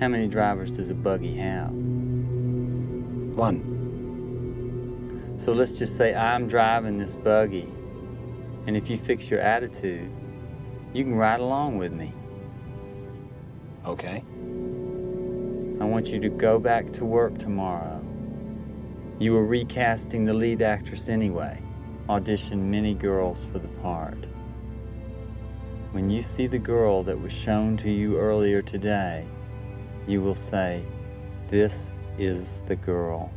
How many drivers does a buggy have? One. So let's just say I'm driving this buggy, and if you fix your attitude, you can ride along with me. Okay. I want you to go back to work tomorrow. You were recasting the lead actress anyway, auditioned many girls for the part. When you see the girl that was shown to you earlier today, you will say, This is the girl.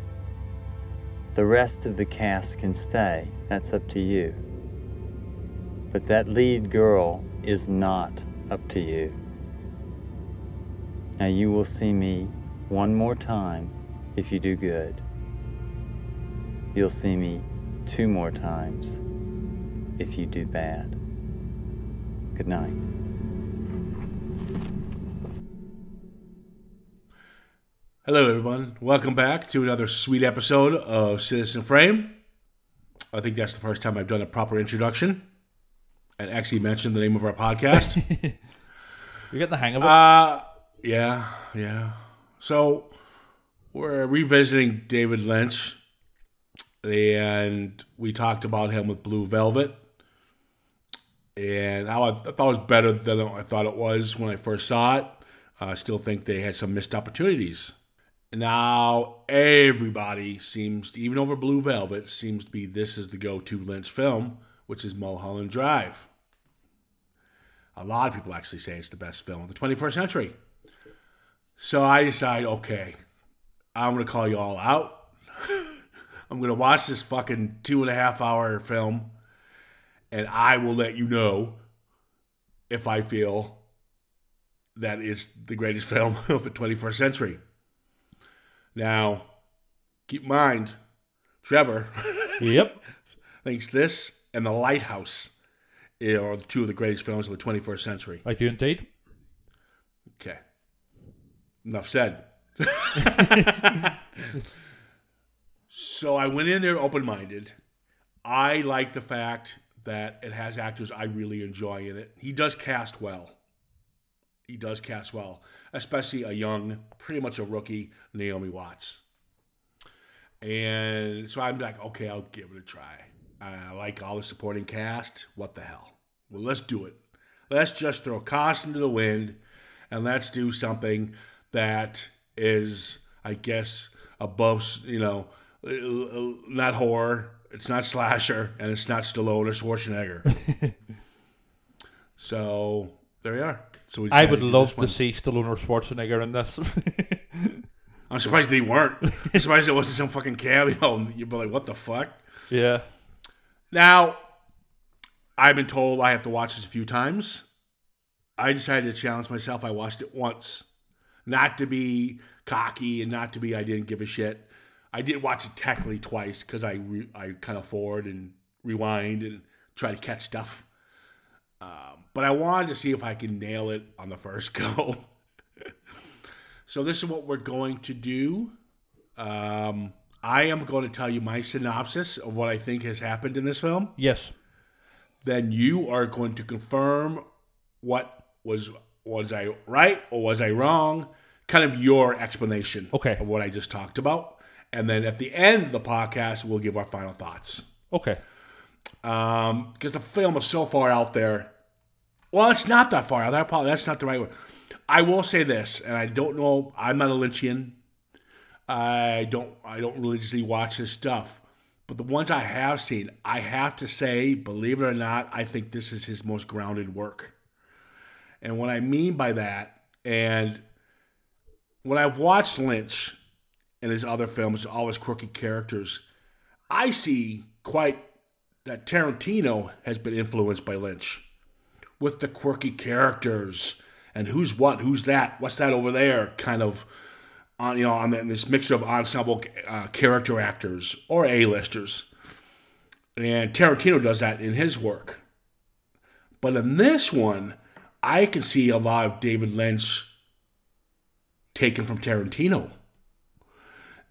The rest of the cast can stay, that's up to you. But that lead girl is not up to you. Now you will see me one more time if you do good. You'll see me two more times if you do bad. Good night. Hello, everyone. Welcome back to another sweet episode of Citizen Frame. I think that's the first time I've done a proper introduction and actually mentioned the name of our podcast. You're getting the hang of it. uh, yeah, yeah. So we're revisiting David Lynch, and we talked about him with Blue Velvet, and how I, th- thought it was better than I thought it was when I first saw it. I still think they had some missed opportunities. Now everybody seems, even over Blue Velvet, seems to be this is the go-to Lynch film, which is Mulholland Drive. A lot of people actually say it's the best film of the 21st century. So I decide, okay, I'm gonna call you all out. I'm gonna watch this fucking two and a half hour film, and I will let you know if I feel that it's the greatest film of the 21st century. Now, keep in mind, Trevor yep. thinks this and The Lighthouse are the two of the greatest films of the 21st century. I do indeed. Okay. Enough said. so I went in there open minded. I like the fact that it has actors I really enjoy in it. He does cast well. He does cast well, especially a young, pretty much a rookie, Naomi Watts. And so I'm like, okay, I'll give it a try. I like all the supporting cast. What the hell? Well, let's do it. Let's just throw caution to the wind and let's do something that is, I guess, above, you know, uh, not horror, it's not slasher, and it's not Stallone or Schwarzenegger. so there you are. So we I would love to see Stallone or Schwarzenegger in this. I'm surprised they weren't. I'm surprised it wasn't some fucking cameo. You'd be like, what the fuck? yeah. Now, I've been told I have to watch this a few times. I decided to challenge myself. I watched it once. Not to be cocky and not to be I didn't give a shit. I did watch it technically twice because I re- I kind of forward and rewind and try to catch stuff. Um, but I wanted to see if I can nail it on the first go. so this is what we're going to do. Um, I am going to tell you my synopsis of what I think has happened in this film. Yes. Then you are going to confirm what was was I right or was I wrong? Kind of your explanation Okay. of what I just talked about. And then at the end of the podcast, we'll give our final thoughts. Okay. Um, because the film is so far out there. Well, it's not that far out. That probably that's not the right word. I will say this, and I don't know. I'm not a Lynchian. I don't. I don't religiously watch his stuff, but the ones I have seen, I have to say, believe it or not, I think this is his most grounded work. And what I mean by that, and when I've watched Lynch and his other films, all his quirky characters, I see quite that Tarantino has been influenced by Lynch with the quirky characters and who's what, who's that, what's that over there, kind of on you know on this mixture of ensemble uh, character actors or A-listers, and Tarantino does that in his work. But in this one, I can see a lot of David Lynch taken from Tarantino.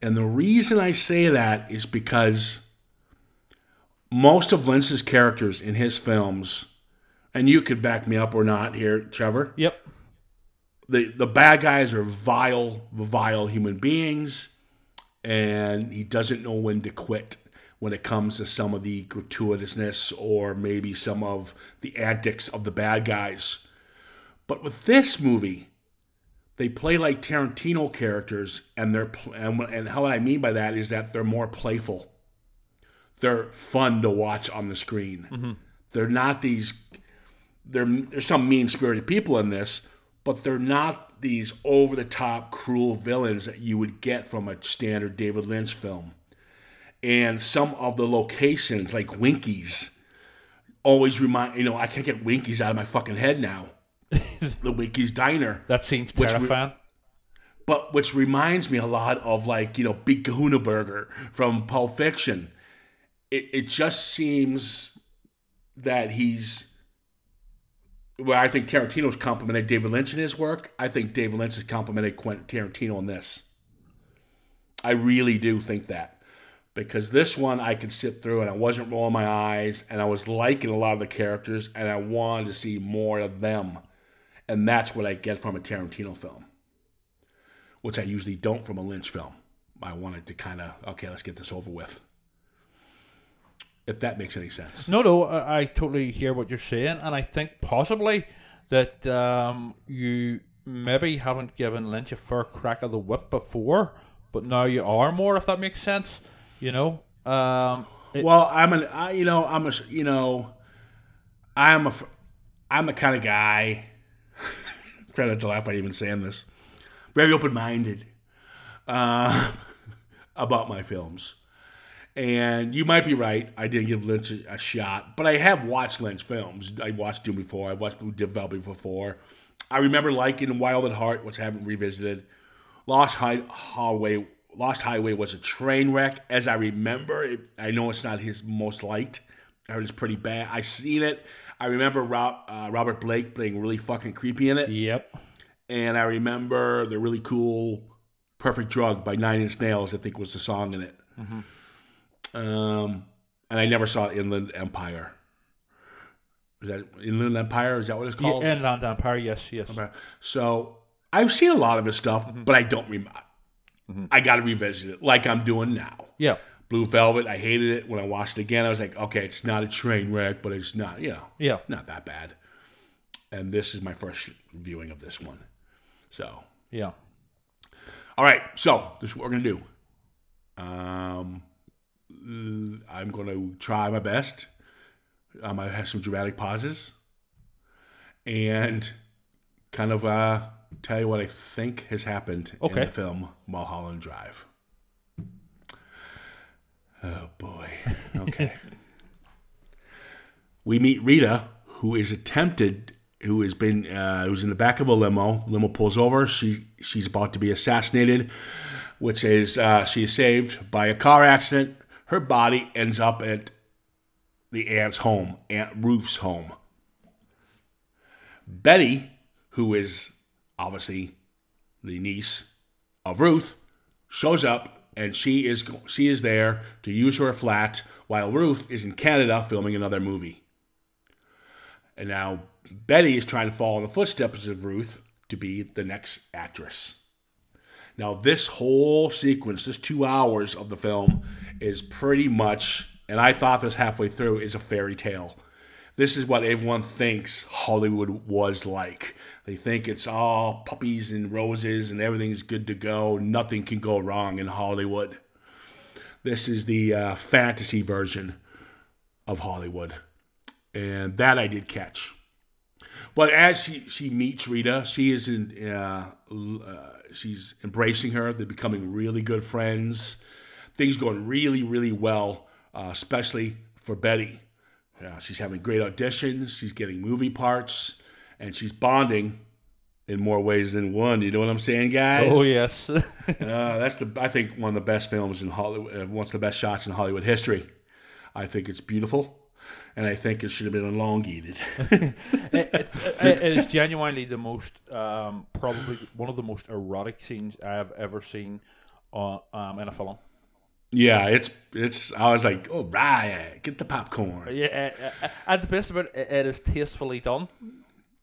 And the reason I say that is because most of Lynch's characters in his films, and you could back me up or not here, Trevor, Yep. the the bad guys are vile, vile human beings, and he doesn't know when to quit when it comes to some of the gratuitousness or maybe some of the antics of the bad guys. But with this movie, they play like Tarantino characters, and they're pl- and, and how I mean by that is that they're more playful. They're fun to watch on the screen. Mm-hmm. They're not these. There, there's some mean spirited people in this, but they're not these over the top cruel villains that you would get from a standard David Lynch film. And some of the locations, like Winkies, always remind you know I can't get Winkies out of my fucking head now. the Winkies Diner That seems terrifying. but which reminds me a lot of like you know Big Kahuna Burger from Pulp Fiction. It it just seems that he's. Well, I think Tarantino's complimented David Lynch in his work. I think David Lynch has complimented Quentin Tarantino in this. I really do think that because this one I could sit through and I wasn't rolling my eyes and I was liking a lot of the characters and I wanted to see more of them, and that's what I get from a Tarantino film which I usually don't from a Lynch film. I wanted to kind of okay, let's get this over with. If that makes any sense. No, no, I, I totally hear what you're saying, and I think possibly that um, you maybe haven't given Lynch a fair crack of the whip before, but now you are more. If that makes sense, you know. Um, it- Well, I'm an I, you know I'm a you know I'm a, I'm the kind of guy. trying not to laugh by even saying this. Very open minded uh, about my films. And you might be right. I didn't give Lynch a, a shot, but I have watched Lynch films. I watched Dune before. I've watched Developing before. I remember liking Wild at Heart, which I haven't revisited. Lost Hi- Highway. Lost Highway was a train wreck, as I remember. It, I know it's not his most liked. I heard it's pretty bad. I seen it. I remember Rob, uh, Robert Blake being really fucking creepy in it yep. and I remember the really cool "Perfect Drug" by Nine Inch Nails. I think was the song in it. Um, and I never saw Inland Empire. Is that Inland Empire? Is that what it's Yeah, called? Inland Empire, yes, yes. So I've seen a lot of his stuff, but I don't remember. I got to revisit it, like I'm doing now. Yeah, Blue Velvet. I hated it when I watched it again. I was like, okay, it's not a train wreck, but it's not, you know, yeah. not that bad. And this is my first viewing of this one. So Yeah. All right, so this is what we're gonna do. Um, uh, I'm gonna try my best. I might have some dramatic pauses, and kind of uh, tell you what I think has happened Okay. in the film Mulholland Drive. Oh boy. Okay. we meet Rita, who is attempted, who has been, uh, who's in the back of a limo. The limo pulls over. She she's about to be assassinated, which is uh, she is saved by a car accident. Her body ends up at the aunt's home, Aunt Ruth's home. Betty, who is obviously the niece of Ruth, shows up and she is she is there to use her flat while Ruth is in Canada filming another movie. And now Betty is trying to follow in the footsteps of Ruth to be the next actress. Now this whole sequence, this 2 hours of the film is pretty much and I thought this halfway through is a fairy tale. This is what everyone thinks Hollywood was like. They think it's all puppies and roses and everything's good to go. Nothing can go wrong in Hollywood. This is the uh, fantasy version of Hollywood. And that I did catch. But as she, she meets Rita, she is in, uh, uh, she's embracing her. They're becoming really good friends. Things going really, really well, uh, especially for Betty. Yeah, she's having great auditions. She's getting movie parts, and she's bonding in more ways than one. You know what I'm saying, guys? Oh yes. Uh, that's the I think one of the best films in Hollywood. Uh, one of the best shots in Hollywood history. I think it's beautiful, and I think it should have been elongated. it, it's, it, it is genuinely the most, um, probably one of the most erotic scenes I have ever seen uh, um, in a film. Yeah, it's it's. I was like, oh right, get the popcorn. Yeah, and the best about it, it is tastefully done.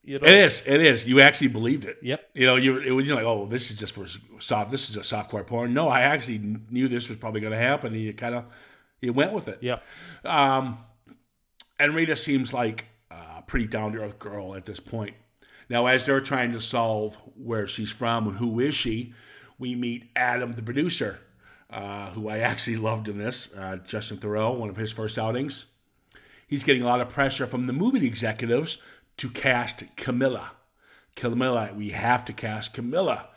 You know? It is. It is. You actually believed it. Yep. You know, you it was like, oh, this is just for soft. This is a softcore porn. No, I actually knew this was probably going to happen. And you kind of you went with it. Yeah. Um, and Rita seems like a pretty down to earth girl at this point. Now, as they're trying to solve where she's from and who is she, we meet Adam, the producer, uh, who I actually loved in this. Uh, Justin Theroux, one of his first outings. He's getting a lot of pressure from the movie executives to cast Camilla. Camilla, we have to cast Camilla.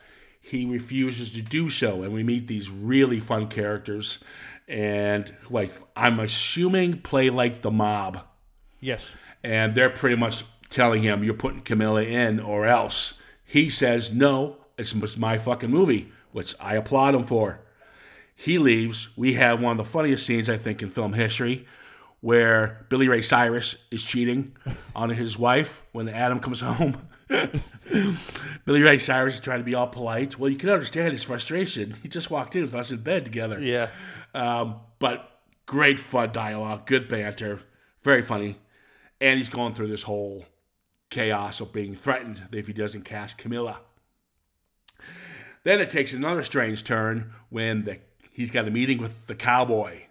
He refuses to do so, and we meet these really fun characters, and who I, I'm assuming play like the mob Yes. and they're pretty much telling him you're putting Camilla in or else. He says no, it's, it's my fucking movie, which I applaud him for. He leaves. We have one of the funniest scenes I think in film history, where Billy Ray Cyrus is cheating on his wife when Adam comes home. Billy Ray Cyrus is trying to be all polite. Well, you can understand his frustration. He just walked in with us in bed together. Yeah. Um, but great fun dialogue, good banter, very funny. And he's going through this whole chaos of being threatened if he doesn't cast Camilla. Then it takes another strange turn when the, he's got a meeting with the cowboy.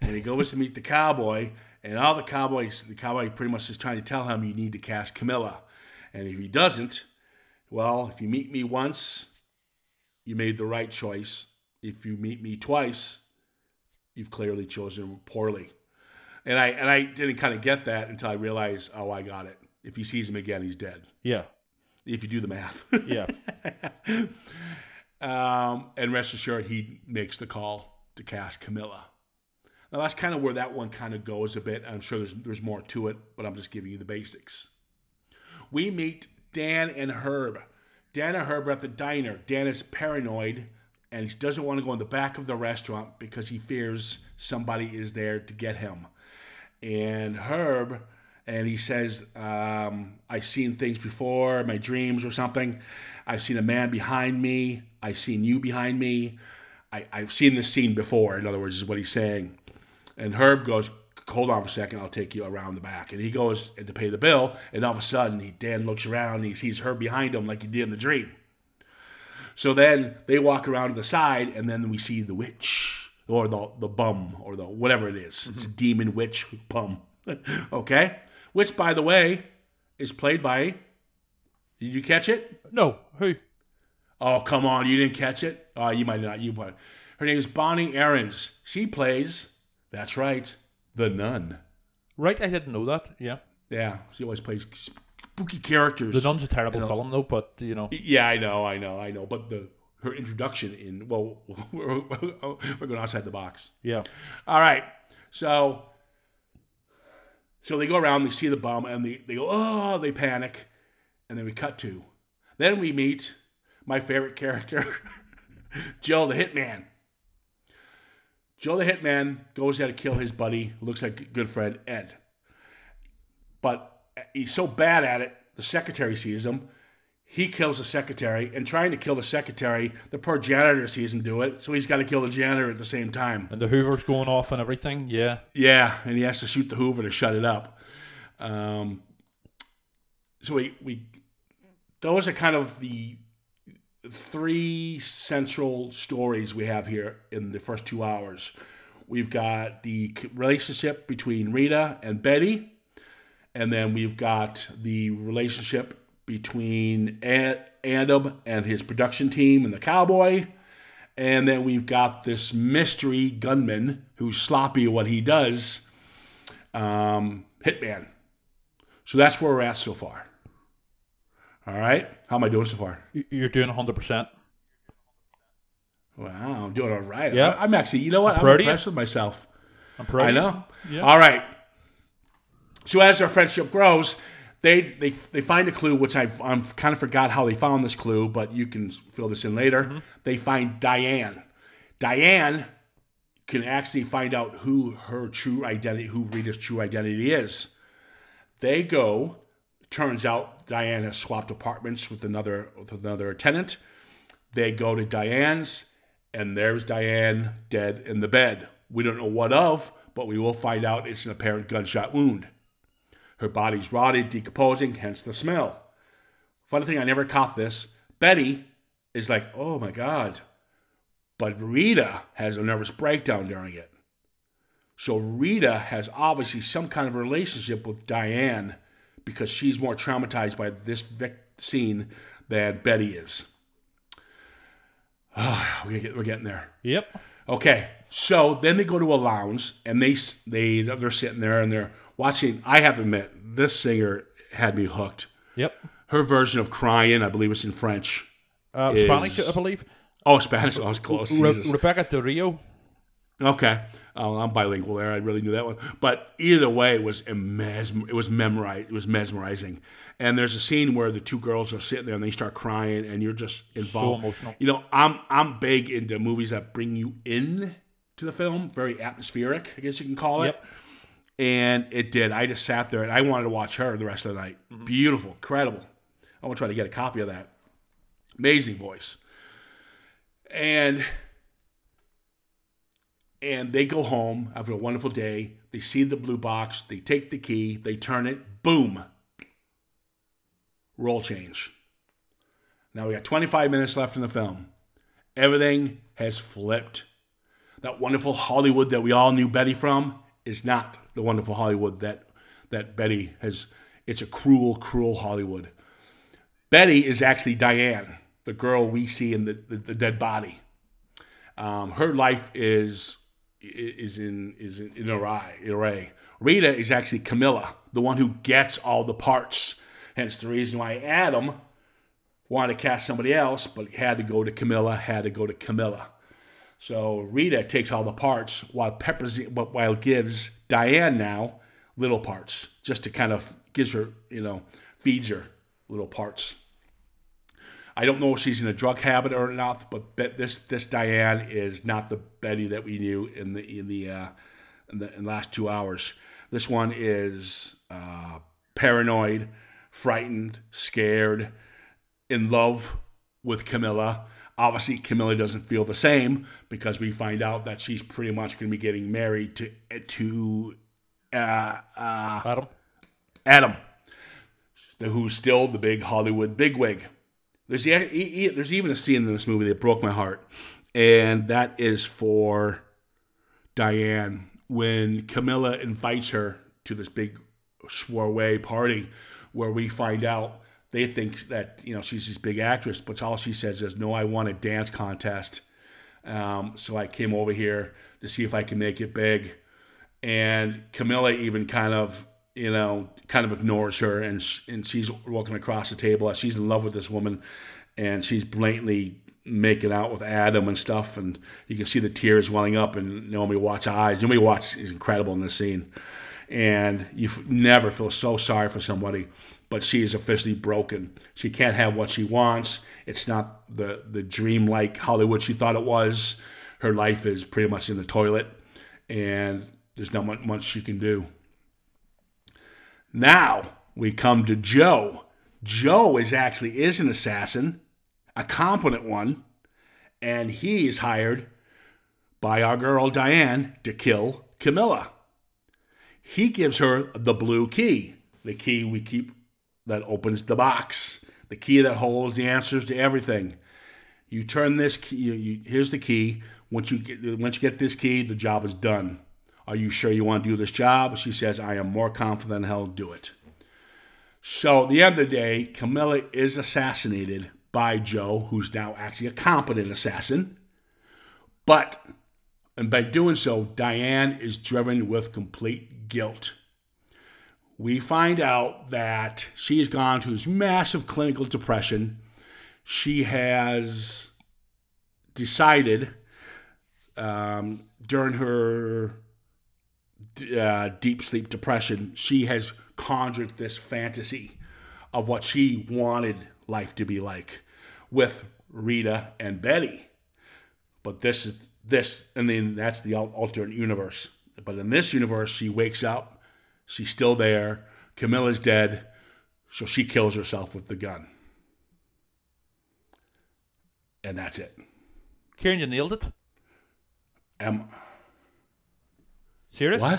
And he goes to meet the cowboy, and all the cowboys, the cowboy pretty much is trying to tell him you need to cast Camilla. And if he doesn't, well, if you meet me once, you made the right choice. If you meet me twice, you've clearly chosen poorly. And I and I didn't kind of get that until I realized, oh, I got it. If he sees him again, he's dead. Yeah. If you do the math. Yeah. um, and rest assured, he makes the call to cast Camilla. Now that's kind of where that one kind of goes a bit. I'm sure there's there's more to it, but I'm just giving you the basics. We meet Dan and Herb. Dan and Herb are at the diner. Dan is paranoid and he doesn't want to go in the back of the restaurant because he fears somebody is there to get him. And Herb, and he says, um, I've seen things before, my dreams or something. I've seen a man behind me. I've seen you behind me. I, I've seen this scene before, in other words, is what he's saying. And Herb goes, Hold on for a second, I'll take you around the back. And he goes to pay the bill, and all of a sudden, he, Dan looks around and he sees Herb behind him like he did in the dream. So then they walk around to the side, and then we see the witch, or the, the bum, or the whatever it is. It's a mm-hmm. demon witch bum. okay? Which, by the way, is played by. Did you catch it? No. Who? Oh, come on, you didn't catch it? Oh, you might not. You might. Her name is Bonnie Aarons. She plays, that's right, the nun. Right. I didn't know that. Yeah. Yeah, she always plays spooky characters. The Nun's a terrible You know. film, though, but, you know. Yeah, I know, I know, I know. But the her introduction in well, we're, we're going outside the box. Yeah. All right, so so they go around, they see the bum, and they they go, oh, they panic, and then we cut to, then we meet my favorite character, Joe the Hitman. Joe the Hitman goes there to kill his buddy, looks like good friend Ed, but he's so bad at it. The secretary sees him. He kills the secretary, and trying to kill the secretary, the poor janitor sees him do it, so he's got to kill the janitor at the same time. And the Hoover's going off and everything. Yeah. Yeah, and he has to shoot the Hoover to shut it up. Um, so we we those are kind of the three central stories we have here in the first two hours. We've got the relationship between Rita and Betty, and then we've got the relationship between Adam and his production team and the cowboy. And then we've got this mystery gunman who's sloppy at what he does, um, Hitman. So that's where we're at so far. All right. How am I doing so far? You're doing 100%. Wow, I'm doing all right. Yeah. I'm actually, you know what? I'm I'm, proud of you. with myself. I'm proud. I know. Yeah. All right. So as their friendship grows, they they, they find a clue, which I I'm kind of forgot how they found this clue, but you can fill this in later. Mm-hmm. They find Diane. Diane can actually find out who her true identity, who Rita's true identity is. They go. Turns out Diane has swapped apartments with another with another tenant. They go to Diane's, and there's Diane dead in the bed. We don't know what of, but we will find out it's an apparent gunshot wound. Her body's rotted, decomposing, hence the smell. funny thing, I never caught this. Betty is like, oh my God. But Rita has a nervous breakdown during it. So Rita has obviously some kind of relationship with Diane because she's more traumatized by this scene than Betty is. Ah, we're, get, we're getting there. Yep. Okay, so then they go to a lounge and they they they're sitting there and they're watching. I have to admit, this singer had me hooked. Yep. Her version of "Crying," I believe it's in French. Uh, Is- Spanish, I believe. Oh, Spanish. Oh, I was close. Re-. Rebekah Del Rio. Okay. Oh, I'm bilingual there. I really knew that one. But either way, it was mesmer- it was memorized. It was mesmerizing. And there's a scene where the two girls are sitting there and they start crying, and you're just involved. So emotional. You know, I'm I'm big into movies that bring you in to the film, very atmospheric, I guess you can call it. Yep. And it did. I just sat there and I wanted to watch her the rest of the night. Mm-hmm. Beautiful, incredible. I want to try to get a copy of that. Amazing voice. And and they go home after a wonderful day. They see the blue box. They take the key. They turn it. Boom. Roll change. Now we got 25 minutes left in the film. Everything has flipped. That wonderful Hollywood that we all knew Betty from is not the wonderful Hollywood that that Betty has. It's a cruel, cruel Hollywood. Betty is actually Diane, the girl we see in the, the, the dead body. Um, her life is is in is in, in array, array. Rita is actually Camilla, the one who gets all the parts. Hence the reason why Adam wanted to cast somebody else, but had to go to Camilla, had to go to Camilla. So Rita takes all the parts while Peppers while gives Diane now little parts, just to kind of gives her, you know, feeds her little parts. I don't know if she's in a drug habit or not, but bet this this Diane is not the Betty that we knew in the in the uh, in the, in the last two hours. This one is uh, paranoid, frightened, scared, in love with Camilla. Obviously, Camilla doesn't feel the same because we find out that she's pretty much going to be getting married to to uh, uh, Adam. Adam, who's still the big Hollywood bigwig. There's there's even a scene in this movie that broke my heart, and that is for Diane when Camilla invites her to this big soiree party, where we find out they think that you know she's this big actress, but all she says is, "No, I won a dance contest, um, so I came over here to see if I can make it big." and Camilla even kind of you know kind of ignores her and and she's walking across the table she's in love with this woman and she's blatantly making out with Adam and stuff. And you can see the tears welling up and Naomi Watts eyes. Naomi Watts is incredible in this scene. And you never feel so sorry for somebody but she is officially broken. She can't have what she wants. It's not the the dream-like Hollywood she thought it was. Her life is pretty much in the toilet and there's not much she can do. Now we come to Joe. Joe is actually is an assassin, a competent one, and he is hired by our girl Diane to kill Camilla. He gives her the blue key, the key we keep that opens the box, the key that holds the answers to everything. You turn this key. You, you, here's the key. Once you get once you get this key, the job is done. Are you sure you want to do this job? She says, I am more confident than hell. Do it. So at the end of the day, Camilla is assassinated by Joe, who's now actually a competent assassin. But and by doing so, Diane is driven with complete guilt. We find out that she has gone through this massive clinical depression. She has decided um, during her uh, deep sleep depression, she has conjured this fantasy of what she wanted life to be like with Rita and Betty. But this is this, and then that's the alternate universe. But in this universe, she wakes up, she's still there. Camilla's dead, so she kills herself with the gun, and that's it. Ciaran, you nailed it. Am Serious? what?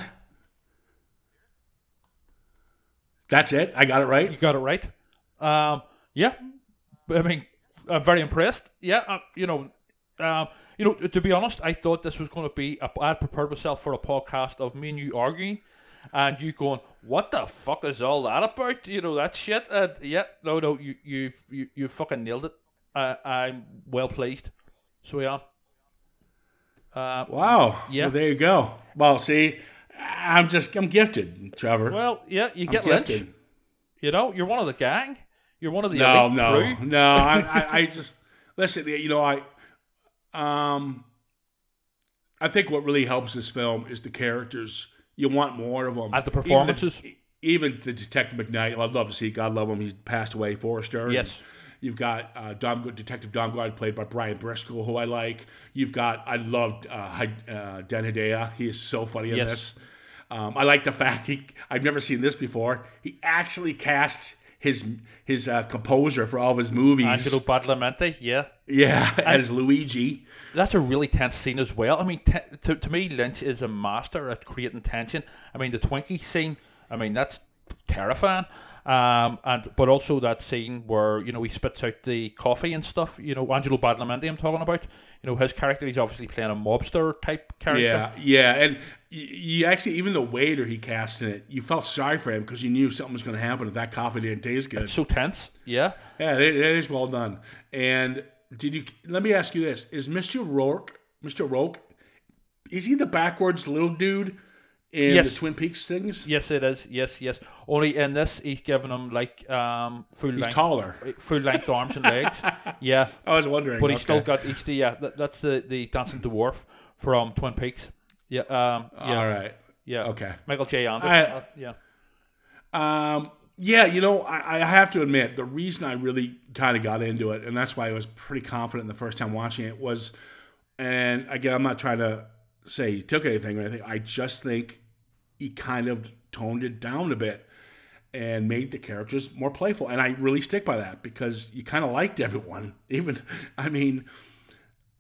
That's it. I got it right. You got it right. Um, Yeah, I mean, I'm very impressed. Yeah, uh, you know, um, you know, to be honest, I thought this was going to be. A, I'd prepared myself for a podcast of me and you arguing, and you going, "What the fuck is all that about?" You know that shit. And yeah, no, no, you you you, you fucking nailed it. Uh, I'm well pleased. So yeah. Uh, Wow. Yeah. Well, there you go. Well, see, I'm just I'm gifted, Trevor. well, yeah, you get Lynch. gifted. You know, you're one of the gang. You're one of the No, no, crew. no. I, I, I just listen. You know, I, um, I think what really helps this film is the characters. You want more of them at the performances. Even the, even the Detective McKnight. I'd love to see. God love him. He's passed away. Forster. Yes. You've got uh, Dom, Detective Domgaard, played by Brian Briscoe, who I like. You've got I loved uh, uh, Dan Hedaya. He is so funny in Yes. this. Um, I like the fact he. I've never seen this before. He actually cast his his uh, composer for all of his movies. Angelo Badalamenti, yeah. Yeah, as Luigi. That's a really tense scene as well. I mean, te- to, to me, Lynch is a master at creating tension. I mean, the Twinkie scene, I mean, that's terrifying. Um, and but also that scene where you know he spits out the coffee and stuff. You know, Angelo Badalamenti, I'm talking about. You know, his character, he's obviously playing a mobster type character. Yeah, yeah, and you actually even the waiter he cast in it, you felt sorry for him because you knew something was going to happen if that coffee didn't taste good. It's so tense. Yeah. Yeah, it, it is well done. And did you? Let me ask you this: Is Mister Roque, Mister Roque, is he the backwards little dude in Yes. the Twin Peaks things? Yes, it is. Yes, yes. Only in this, he's giving him like um full He's length, taller. full length arms and legs. Yeah. I was wondering, But he's still got each the yeah. That, that's the the dancing dwarf from Twin Peaks. Yeah. Um. Yeah. All right. Yeah. Okay. Michael J. Anderson. I- uh, yeah. Um, yeah, you know, I, I have to admit the reason I really kind of got into it, and that's why I was pretty confident the first time watching it was, and again, I'm not trying to say he took anything or anything. I just think he kind of toned it down a bit and made the characters more playful, and I really stick by that because you kind of liked everyone. Even, I mean,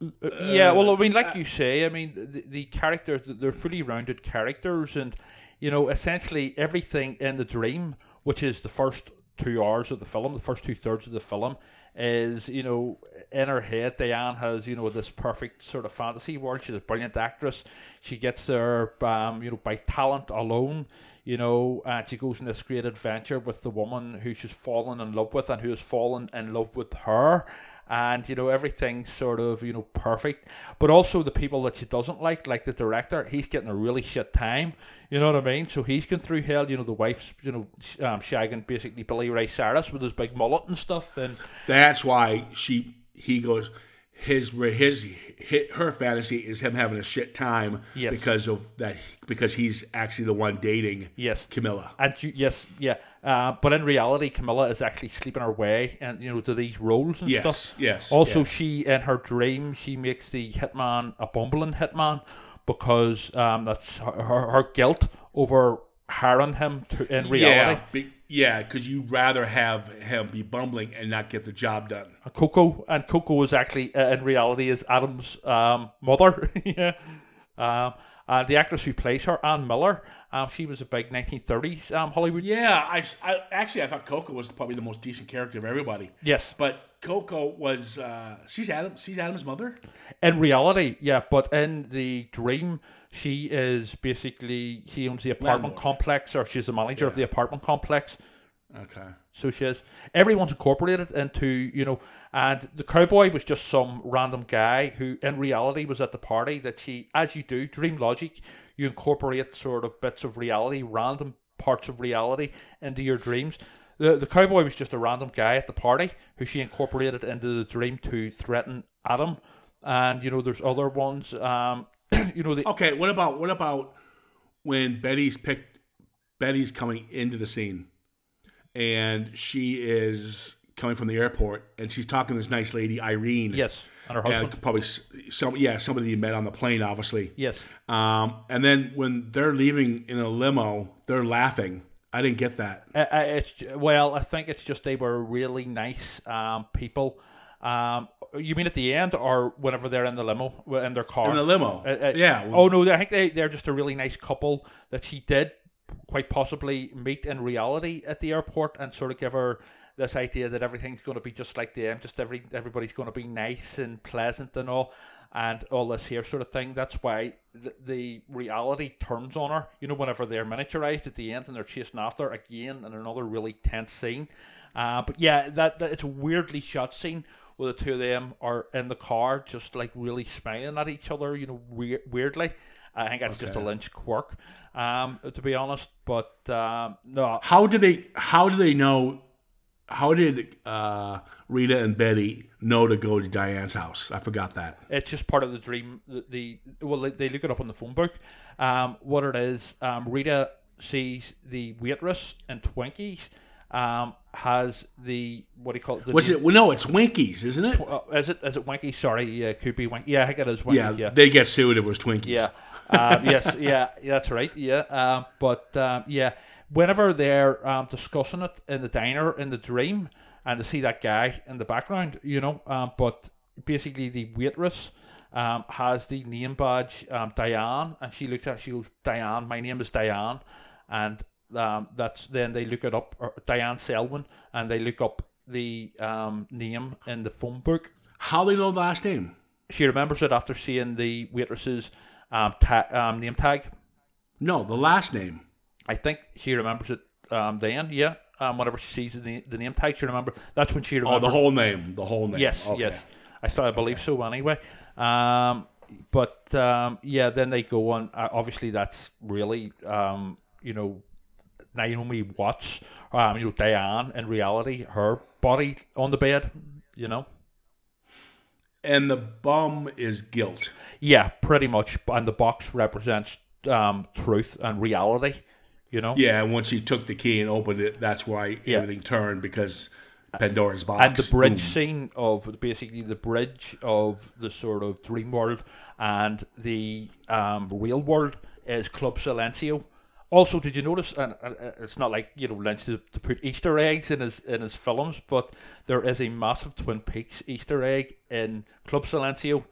uh, yeah. Well, I mean, like uh, you say, I mean, the, the characters they're fully rounded characters, and you know, essentially everything in the dream, which is the first two hours of the film, the first two thirds of the film, is you know in her head. Diane has you know this perfect sort of fantasy world. She's a brilliant actress. She gets there, um, you know, by talent alone. You know, and she goes on this great adventure with the woman who she's fallen in love with, and who has fallen in love with her and you know everything's sort of you know perfect but also the people that she doesn't like like the director he's getting a really shit time you know what i mean so he's going through hell you know the wife's you know um, shagging basically billy ray cyrus with his big mullet and stuff and that's why she he goes his his, his her fantasy is him having a shit time Yes. because of that because he's actually the one dating yes Camilla. and you, yes yeah uh, but in reality camilla is actually sleeping her way and you know to these roles and Yes, stuff yes, also yeah. she in her dream she makes the hitman a bumbling hitman because um, that's her, her, her guilt over hiring him to in reality Yeah, be, yeah, because you'd rather have him be bumbling and not get the job done. Coco, and Coco is actually uh, in reality is Adam's um, mother. yeah. Um, uh, the actress who plays her, Ann Miller, um, she was a big 1930s um, Hollywood. Yeah, I, I actually I thought Coco was probably the most decent character of everybody. Yes, But Coco was uh, she's Adam she's Adam's mother. in reality, yeah, but in the dream, she is basically she owns the apartment Landlord. complex, or she's the manager of the apartment complex. Okay. So she is. Everyone's incorporated into, you know, and the cowboy was just some random guy who in reality was at the party that she, as you do, dream logic, you incorporate sort of bits of reality, random parts of reality into your dreams. The, the cowboy was just a random guy at the party who she incorporated into the dream to threaten Adam. And, you know, there's other ones, um, you know, the, Okay, what about what about when Betty's picked Betty's coming into the scene and she is coming from the airport and she's talking to this nice lady Irene. yes, and her husband. And probably some yeah, somebody you met on the plane obviously. yes. Um, and then when they're leaving in a limo, they're laughing. I didn't get that. Uh, uh, it's well, I think it's just they were really nice um, people. Um, you mean at the end, or whenever they're in the limo in their car? In the limo. Uh, uh, yeah. Oh no, I think they they're just a really nice couple that she did quite possibly meet in reality at the airport and sort of give her this idea that everything's going to be just like them, just every everybody's going to be nice and pleasant and all, and all this here sort of thing. That's why the, the reality turns on her. You know, whenever they're miniaturized at the end and they're chasing after again in another really tense scene. Uh, but yeah, that, that it's a weirdly shot scene where the two of them are in the car, just like really smiling at each other. You know, weir- weirdly. I think that's just a Lynch quirk, um, to be honest. But um, no, How do they? How do they know? How did uh, Rita and Betty know to go to Diane's house? I forgot that. it's just part of the dream. The, the well, they, look it up on the phone book. Um, what it is, um, Rita sees the waitress in Twinkies. Um, has the what do you call it? The What's it? Well, no, it's Winkies, isn't it? Uh, is it is it Winky? Sorry, yeah, could be Winky. Yeah, I think it is Winky. Yeah, Yeah, they get sued if it was Twinkies. yeah. Um, yes, yeah, yeah, that's right. Yeah, um, but um, yeah, whenever they're um, discussing it in the diner in the dream, and to see that guy in the background, you know, um, but basically the waitress um, has the name badge um, Diane, and she looks at it, she goes, Diane, my name is Diane, and um, that's then they look it up, or Diane Selwyn, and they look up the um, name in the phone book How they know the last name? she remembers it after seeing the waitress's um, ta- um, name tag. No, the last name. I think she remembers it um, then, yeah. Um, whenever she sees the, the name tag, she remember that's when she remembers. Oh, the whole name. The whole name. Yes, Okay. yes. I thought I believe so anyway. Um, but um, yeah, then they go on. Uh, obviously, that's really um, you know Naomi Watts, um, you know Diane. In reality, her body on the bed, you know. And the bum is guilt. Yeah, pretty much. And the box represents um, truth and reality. You know. Yeah, and once she took the key and opened it, that's why Yeah. everything turned because Pandora's box. and the bridge Boom. scene of basically the bridge of the sort of dream world and the um, real world is Club Silencio. Also, did you notice? And and it's not like you know Lynch to, to put Easter eggs in his in his films, but there is a massive Twin Peaks Easter egg in Club Silencio.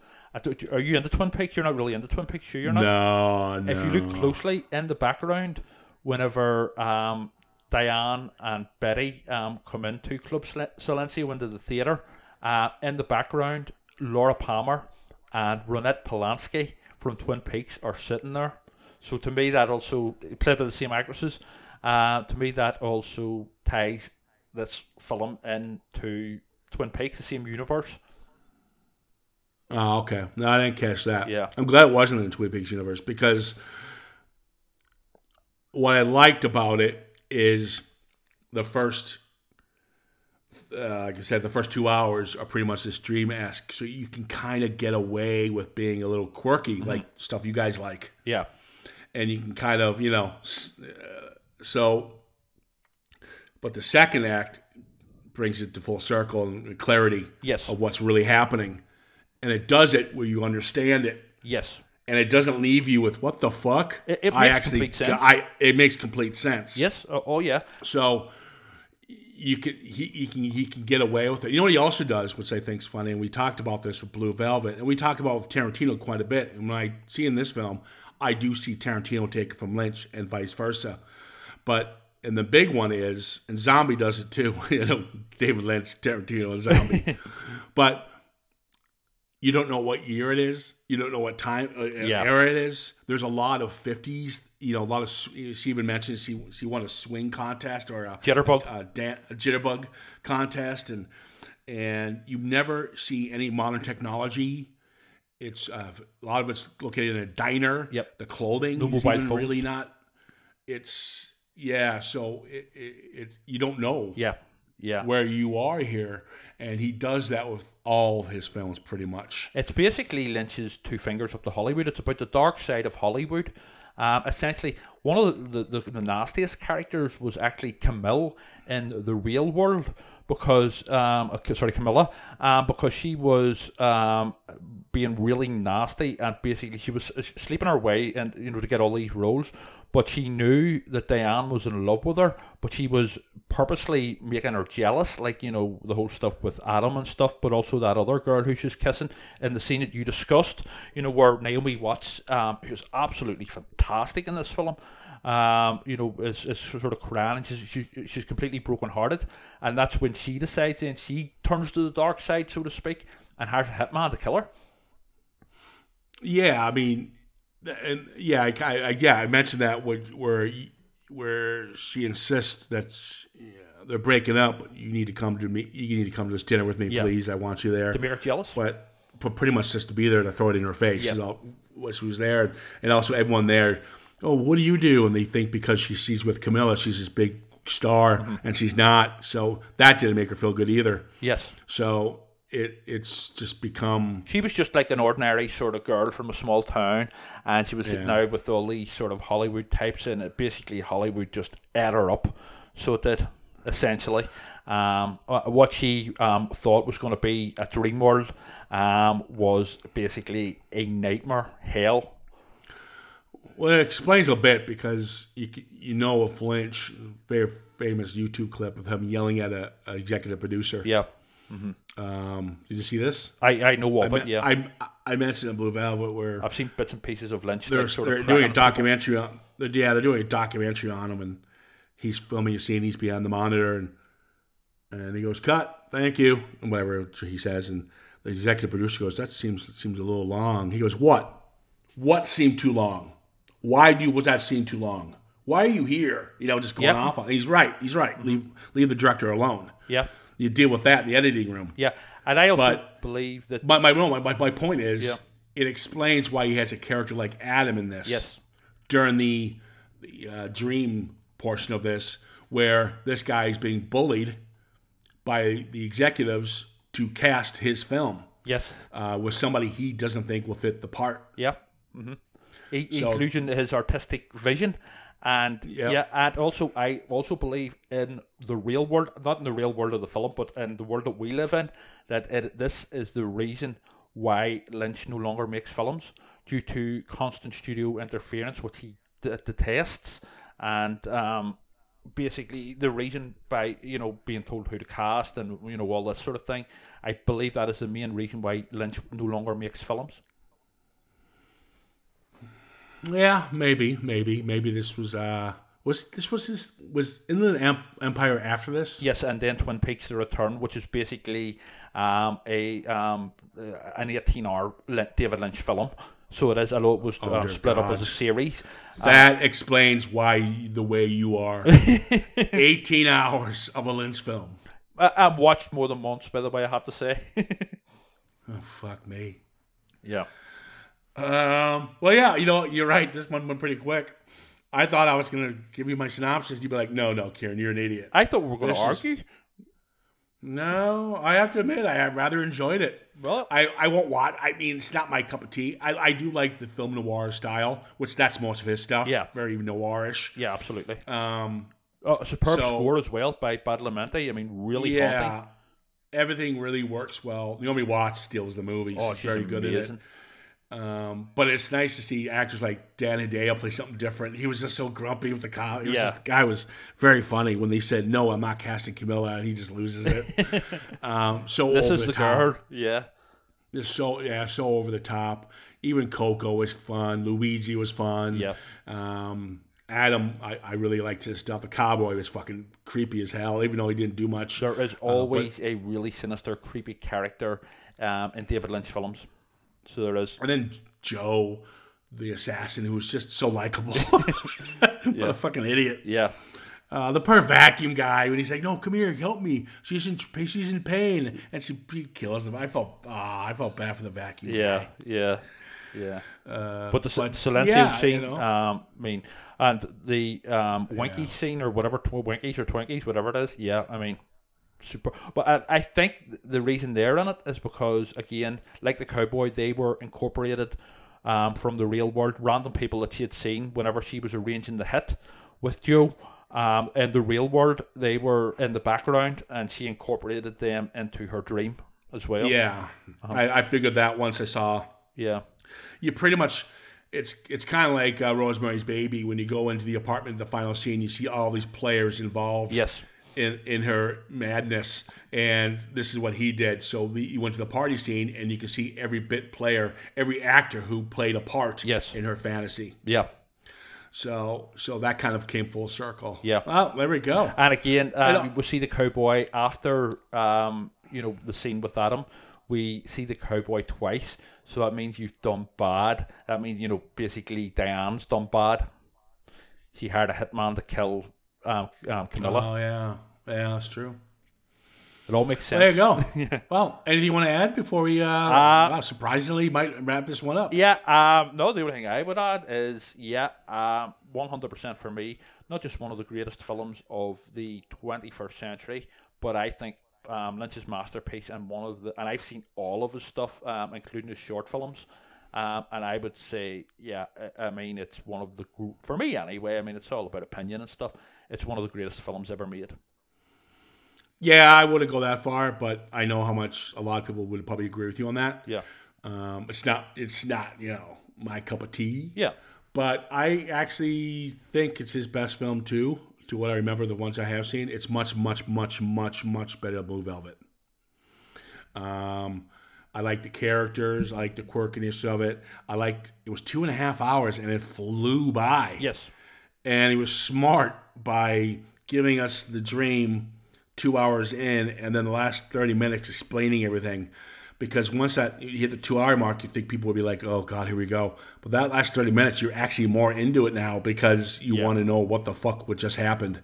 Are you into Twin Peaks? You're not really into Twin Peaks, sure you're not. No, no. If you look closely in the background, whenever um, Diane and Betty um, come into Club Sil- Silencio into the theatre, uh, in the background, Laura Palmer and Ronette Pulaski from Twin Peaks are sitting there. So to me, that also played by the same actresses. Uh, to me, that also ties this film into Twin Peaks, the same universe. Oh, okay. No, I didn't catch that. Yeah. I'm glad it wasn't in the Twin Peaks universe because what I liked about it is the first, uh, like I said, the first two hours are pretty much this dream esque. So you can kind of get away with being a little quirky, Mm-hmm. like stuff you guys like. Yeah, and you can kind of you know uh, so but the second act brings it to full circle and clarity Yes. of what's really happening and it does it where you understand it yes, and it doesn't leave you with what the fuck It- it I makes actually complete sense. I it makes complete sense yes. Oh, oh yeah, so you can he, he can he can get away with it. You know what he also does, which I think is funny, and we talked about this with Blue Velvet, and we talk about with Tarantino quite a bit. And when I see in this film, I do see Tarantino take it from Lynch and vice versa. But and the big one is, and Zombie does it too. you know, David Lynch, Tarantino, and Zombie. but you don't know what year it is. You don't know what time uh, Yeah. era it is. There's a lot of 50s. You know, a lot of. She even mentioned she she won a swing contest or a Jitterbug. a, dan- a jitterbug contest, and and you never see any modern technology. It's uh, a lot of it's located in a diner. Yep. The clothing No is even really not. It's yeah. So it, it, it you don't know yeah, yeah. where you are here, and he does that with all of his films pretty much. It's basically Lynch's two fingers up to Hollywood. It's about the dark side of Hollywood. Um, essentially, one of the, the, the nastiest characters was actually Camille in the real world because, um, uh, sorry, Camilla, um, because she was um, being really nasty and basically she was uh, sleeping her way and you know to get all these roles, but she knew that Diane was in love with her, but she was purposely making her jealous, like you know the whole stuff with Adam and stuff, but also that other girl who she's kissing. In the scene that you discussed, you know where Naomi Watts, um, who's absolutely fantastic in this film, um, you know, is, is sort of crying and she's, she's, she's completely brokenhearted. And that's when she decides and she turns to the dark side, so to speak, and hires a hitman to kill her. Yeah, I mean, and yeah, I, I yeah, I mentioned that where where, where she insists that she- yeah, they're breaking up. But you need to come to me. You need to come to this dinner with me, Yeah. please. I want you there. To make her jealous. but but pretty much just to be there to throw it in her face. Yeah. is all- what she was there, and also everyone there. Oh, what do you do? And they think because she, she's with Camilla, she's this big star, Mm-hmm. and she's not. So that didn't make her feel good either. Yes. So it it's just become She was just like an ordinary sort of girl from a small town, and she was sitting Yeah. out with all these sort of Hollywood types, and it basically Hollywood just ate her up. So it did, essentially. Um, uh, what she um, thought was going to be a dream world um, was basically a nightmare hell. Well, it explains a bit because you you know of Lynch, very famous YouTube clip of him yelling at a, a executive producer. Yeah, Um, did you see this? I, I know of I, it. Yeah, I I mentioned in Blue Velvet where I've seen bits and pieces of Lynch. they're, sort they're of doing a documentary on they're, yeah they're doing a documentary on him and he's filming a scene he's behind the monitor and and he goes cut thank you and whatever he says and the executive producer goes that seems seems a little long he goes what what seemed too long why do was that scene too long why are you here you know just going Yep. off on he's right he's right leave leave the director alone Yeah, you deal with that in the editing room yeah, and I also But- believe that. my my, no, my, my, my point is Yeah. it explains why he has a character like Adam in this Yes. during the, the uh, dream portion of this, where this guy is being bullied by the executives to cast his film Yes, uh, with somebody he doesn't think will fit the part. Yeah. Mm-hmm. So- losing his artistic vision, and Yep. yeah, and also I also believe in the real world, not in the real world of the film, but in the world that we live in, that it, this is the reason why Lynch no longer makes films due to constant studio interference, which he d- detests, and um, basically the reason by you know being told who to cast and you know all this sort of thing. I believe that is the main reason why Lynch no longer makes films. Yeah, maybe, maybe, maybe this was uh was this was his was Inland Em- Empire after this? Yes, and then Twin Peaks: The Return, which is basically um, a um, uh, an eighteen-hour David Lynch film. So it is. Although it was Oh, um, dear split up as a series. That explains why the way you are. 18 hours of a Lynch film. I, I've watched more than once, by the way. I have to say. Oh, fuck me. yeah. Um, well, yeah, you know, you're right. This one went pretty quick. I thought I was going to give you my synopsis. You'd be like, no, no, Ciaran, you're an idiot. I thought we were going to is- argue. No, I have to admit, I rather enjoyed it. Well- I, I won't watch. I mean, it's not my cup of tea. I, I do like the film noir style, which that's most of his stuff. Yeah. Very noirish. Yeah, absolutely. Um, Oh, a superb so- score as well by Badalamenti. I mean, really haunting. yeah. Everything really works well. Naomi Watts steals the movie. Oh, she's, she's very good amazing. in it. Um, but it's nice to see actors like Dan Hedaya play something different. He was just so grumpy with the cop. Yeah. just, the guy was very funny when they said, "No, I'm not casting Camilla," and he just loses it. um, so This over is the, the top. girl. Yeah. They're so yeah, so over the top. Even Coco was fun. Luigi was fun. Yep. Um, Adam, I, I really liked his stuff. The cowboy was fucking creepy as hell, even though he didn't do much. There is Uh, but- always a really sinister, creepy character um, in David Lynch films. So there is. And then Joe, the assassin, who was just so likable. what a fucking idiot. Yeah. Uh, the per vacuum guy when he's like, "No, come here, help me. She's in she's in pain," and she, she kills him. I felt ah, I felt bad for the vacuum. Yeah, guy. yeah, yeah. but the but, Silencio yeah, scene, you know. um, I mean, and the um, Winky scene or whatever, tw- Winkies or Twinkies, whatever it is. Yeah, I mean, super. But I, I think the reason they're in it is because, again, like the cowboy, they were incorporated um, from the real world. Random people that she had seen whenever she was arranging the hit with Joe. Um, in the real world, they were in the background, and she incorporated them into her dream as well. yeah. Uh-huh. I, I figured that once I saw yeah, you pretty much it's it's kind of like uh, Rosemary's Baby when you go into the apartment in the final scene you see all these players involved Yes. In in her madness and this is what he did so the, you went to the party scene and you can see every bit player every actor who played a part Yes. in her fantasy yeah. So so that kind of came full circle. Yeah. Well, there we go. And again, um, we see the cowboy after um, you know the scene with Adam. We see the cowboy twice, so that means you've done bad. That means you know basically Diane's done bad. She hired a hitman to kill um, um, Camilla. Oh yeah, yeah, that's true. it all makes sense. There you go. Well, anything you want to add before we uh, wow, surprisingly might wrap this one up? Yeah, um, no, the only thing I would add is, yeah, um, 100% for me, not just one of the greatest films of the 21st century, but I think um, Lynch's masterpiece and one of the, and I've seen all of his stuff, um, including his short films, um, and I would say, yeah, I, I mean, it's one of the, for me anyway, I mean, it's all about opinion and stuff, it's one of the greatest films ever made. Yeah, I wouldn't go that far, but I know how much a lot of people would probably agree with you on that. Yeah. Um, it's not, it's not, you know, my cup of tea. Yeah. But I actually think it's his best film too. To what I remember, the ones I have seen, it's much, much, much, much, much better than Blue Velvet. Um, I like the characters. I like the quirkiness of it. I like it was two and a half hours and it flew by. Yes. And he was smart by giving us the dream two hours in, and then the last thirty minutes explaining everything. Because once that you hit the two hour mark, you think people would be like, "Oh God, here we go." But that last thirty minutes, you're actually more into it now because you want to know what the fuck what just happened.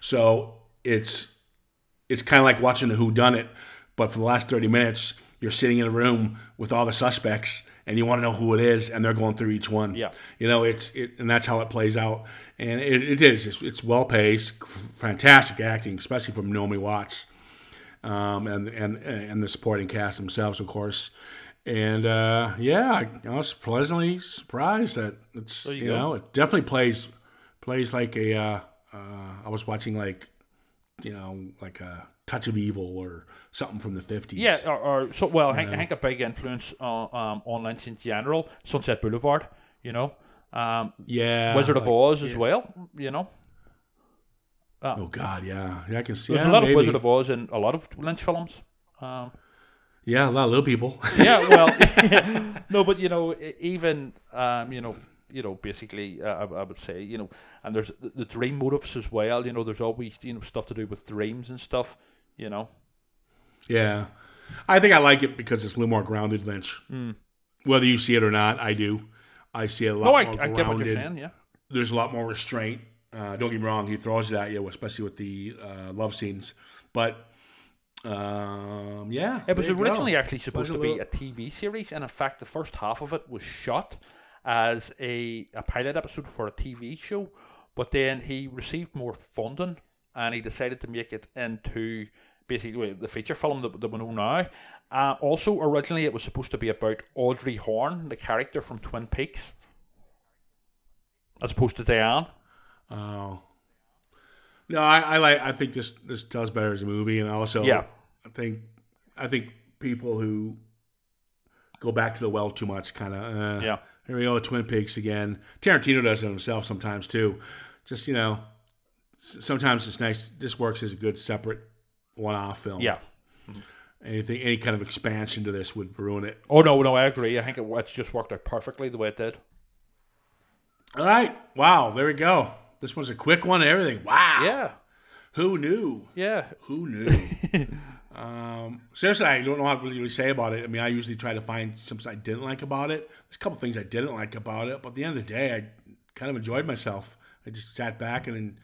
So it's it's kind of like watching a Who Done It, but for the last thirty minutes, you're sitting in a room with all the suspects, and you want to know who it is, and they're going through each one. Yeah. you know it's it, and that's how it plays out, and it, it is. It's, it's well paced, fantastic acting, especially from Naomi Watts, um, and and and the supporting cast themselves, of course. And uh, yeah, I, I was pleasantly surprised that it's you you, know it definitely plays plays like a. Uh, uh, I was watching like you know, like a Touch of Evil or something from the fifties. Yeah, or, or so well, I think, a big influence on um, on Lynch in general, Sunset Boulevard, you know, um, yeah. Wizard of like- Oz as well, you know. Oh God, yeah, yeah, I can see. There's yeah, a lot maybe. of Wizard of Oz in a lot of Lynch films. Um, Yeah, a lot of little people. yeah, well, no, but you know, even um, you know, you know, basically, uh, I, I would say, you know, and there's the, the dream motifs as well. You know, there's always you know stuff to do with dreams and stuff. You know, yeah, I think I like it because it's a little more grounded Lynch. Whether you see it or not, I do. I see it a lot no, I, more I grounded. get what you're saying. Yeah, There's a lot more restraint. Uh, don't get me wrong; he throws it at you, especially with the uh, love scenes. But um, yeah, It was you go. originally actually supposed to be little- a TV series, and in fact, the first half of it was shot as a, a pilot episode for a TV show. But then he received more funding, and he decided to make it into basically the feature film that, that we know now. Uh, also, originally, it was supposed to be about Audrey Horne, the character from Twin Peaks, as opposed to Diane. Oh. No, I, I like. I think this this does better as a movie, and also, Yeah. I think I think people who go back to the well too much, kind of, uh, Yeah. Here we go, Twin Peaks again. Tarantino does it himself sometimes too. Just you know, sometimes it's nice. This works as a good separate one-off film. Yeah. Anything, any kind of expansion to this would ruin it. Oh no, no, I agree. I think it, it's just worked out perfectly the way it did. All right. Wow. There we go. This was a quick one. and Everything. Wow. Yeah. Who knew? Yeah. Who knew? um, seriously, I don't know what to really say about it. I mean, I usually try to find something I didn't like about it. There's a couple things I didn't like about it, but at the end of the day, I kind of enjoyed myself. I just sat back and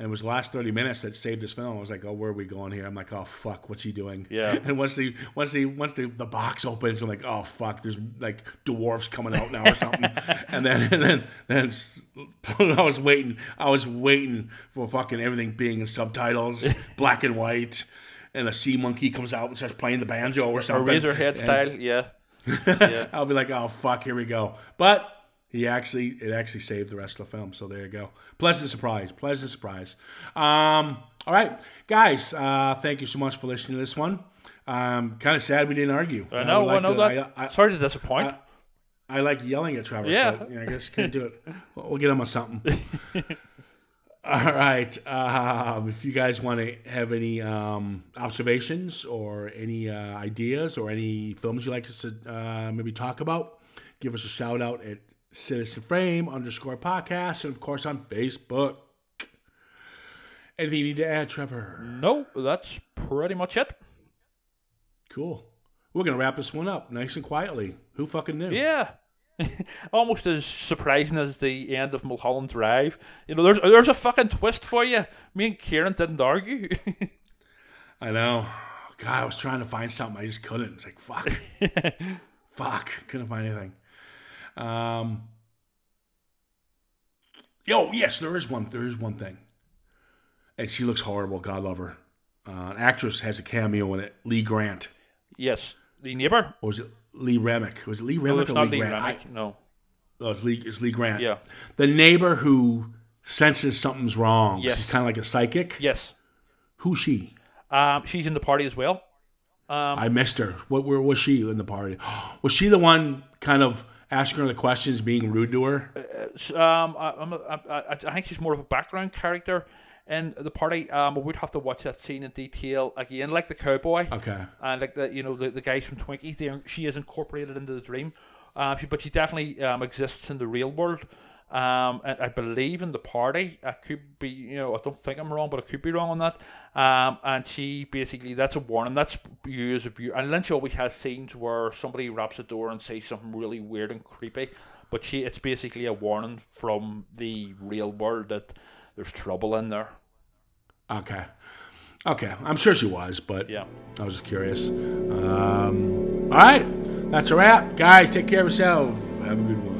and it was the last 30 minutes that saved this film. I was like, oh, where are we going here? I'm like, oh fuck, what's he doing? Yeah. And once the once the once the, the box opens, I'm like, oh fuck, there's like dwarfs coming out now or something. and then and then then I was waiting, I was waiting for fucking everything being in subtitles, black and white, and a sea monkey comes out and starts playing the banjo or A something. Eraserhead And style, yeah. yeah. I'll be like, oh fuck, here we go. But he actually, it actually saved the rest of the film. So there you go. Pleasant surprise. Pleasant surprise. Um, all right, guys. Uh, thank you so much for listening to this one. Um, kind of sad we didn't argue. I know, I like know to- that. I, I, Sorry to disappoint. I like yelling at Trevor. Yeah. but, I guess can't do it. We'll we'll get him on something. All right. Um, if you guys want to have any um, observations or any uh, ideas or any films you'd like us to uh, maybe talk about, give us a shout out at Citizen Frame underscore podcast, and of course on Facebook. Anything you need to add, Trevor? No, that's pretty much it. Cool. We're gonna wrap this one up nice and quietly. Who fucking knew? Yeah. Almost as surprising as the end of Mulholland Drive. You know, there's there's a fucking twist for you. Me and Ciaran didn't argue. I know. God, I was trying to find something. I just couldn't. It's like fuck, fuck. Couldn't find anything. Um. Yo, yes, there is one. There is one thing, and she looks horrible. God love her. Uh, an actress has a cameo in it. Lee Grant, yes, the neighbor. or was it Lee Remick? Was it Lee No, Remick it's or not Lee Lee Grant? Remick. I- no. oh, it's Lee. It's Lee Grant. Yeah. The neighbor who senses something's wrong. Yes. She's kind of like a psychic. Yes. Who's she? Um, she's in the party as well. Um, I missed her. What? Where was she in the party? Was she the one kind of asking her the questions, being rude to her? Um, I, I'm a, I, I, think she's more of a background character in the party. Um, I would have to watch that scene in detail again, like the cowboy. Okay. and like the you know the, the guys from Twinkies, they she is incorporated into the dream, um, she, but she definitely um, exists in the real world. Um, and I believe in the party. I could be, you know, I don't think I'm wrong, but I could be wrong on that. Um, and she basically that's a warning. That's you as a viewer. And Lynch always has scenes where somebody raps a door and says something really weird and creepy. But she, it's basically a warning from the real world that there's trouble in there. Okay. Okay. I'm sure she was, but Yeah. I was just curious. Um, all right. That's a wrap. Guys, take care of yourself. Have a good one.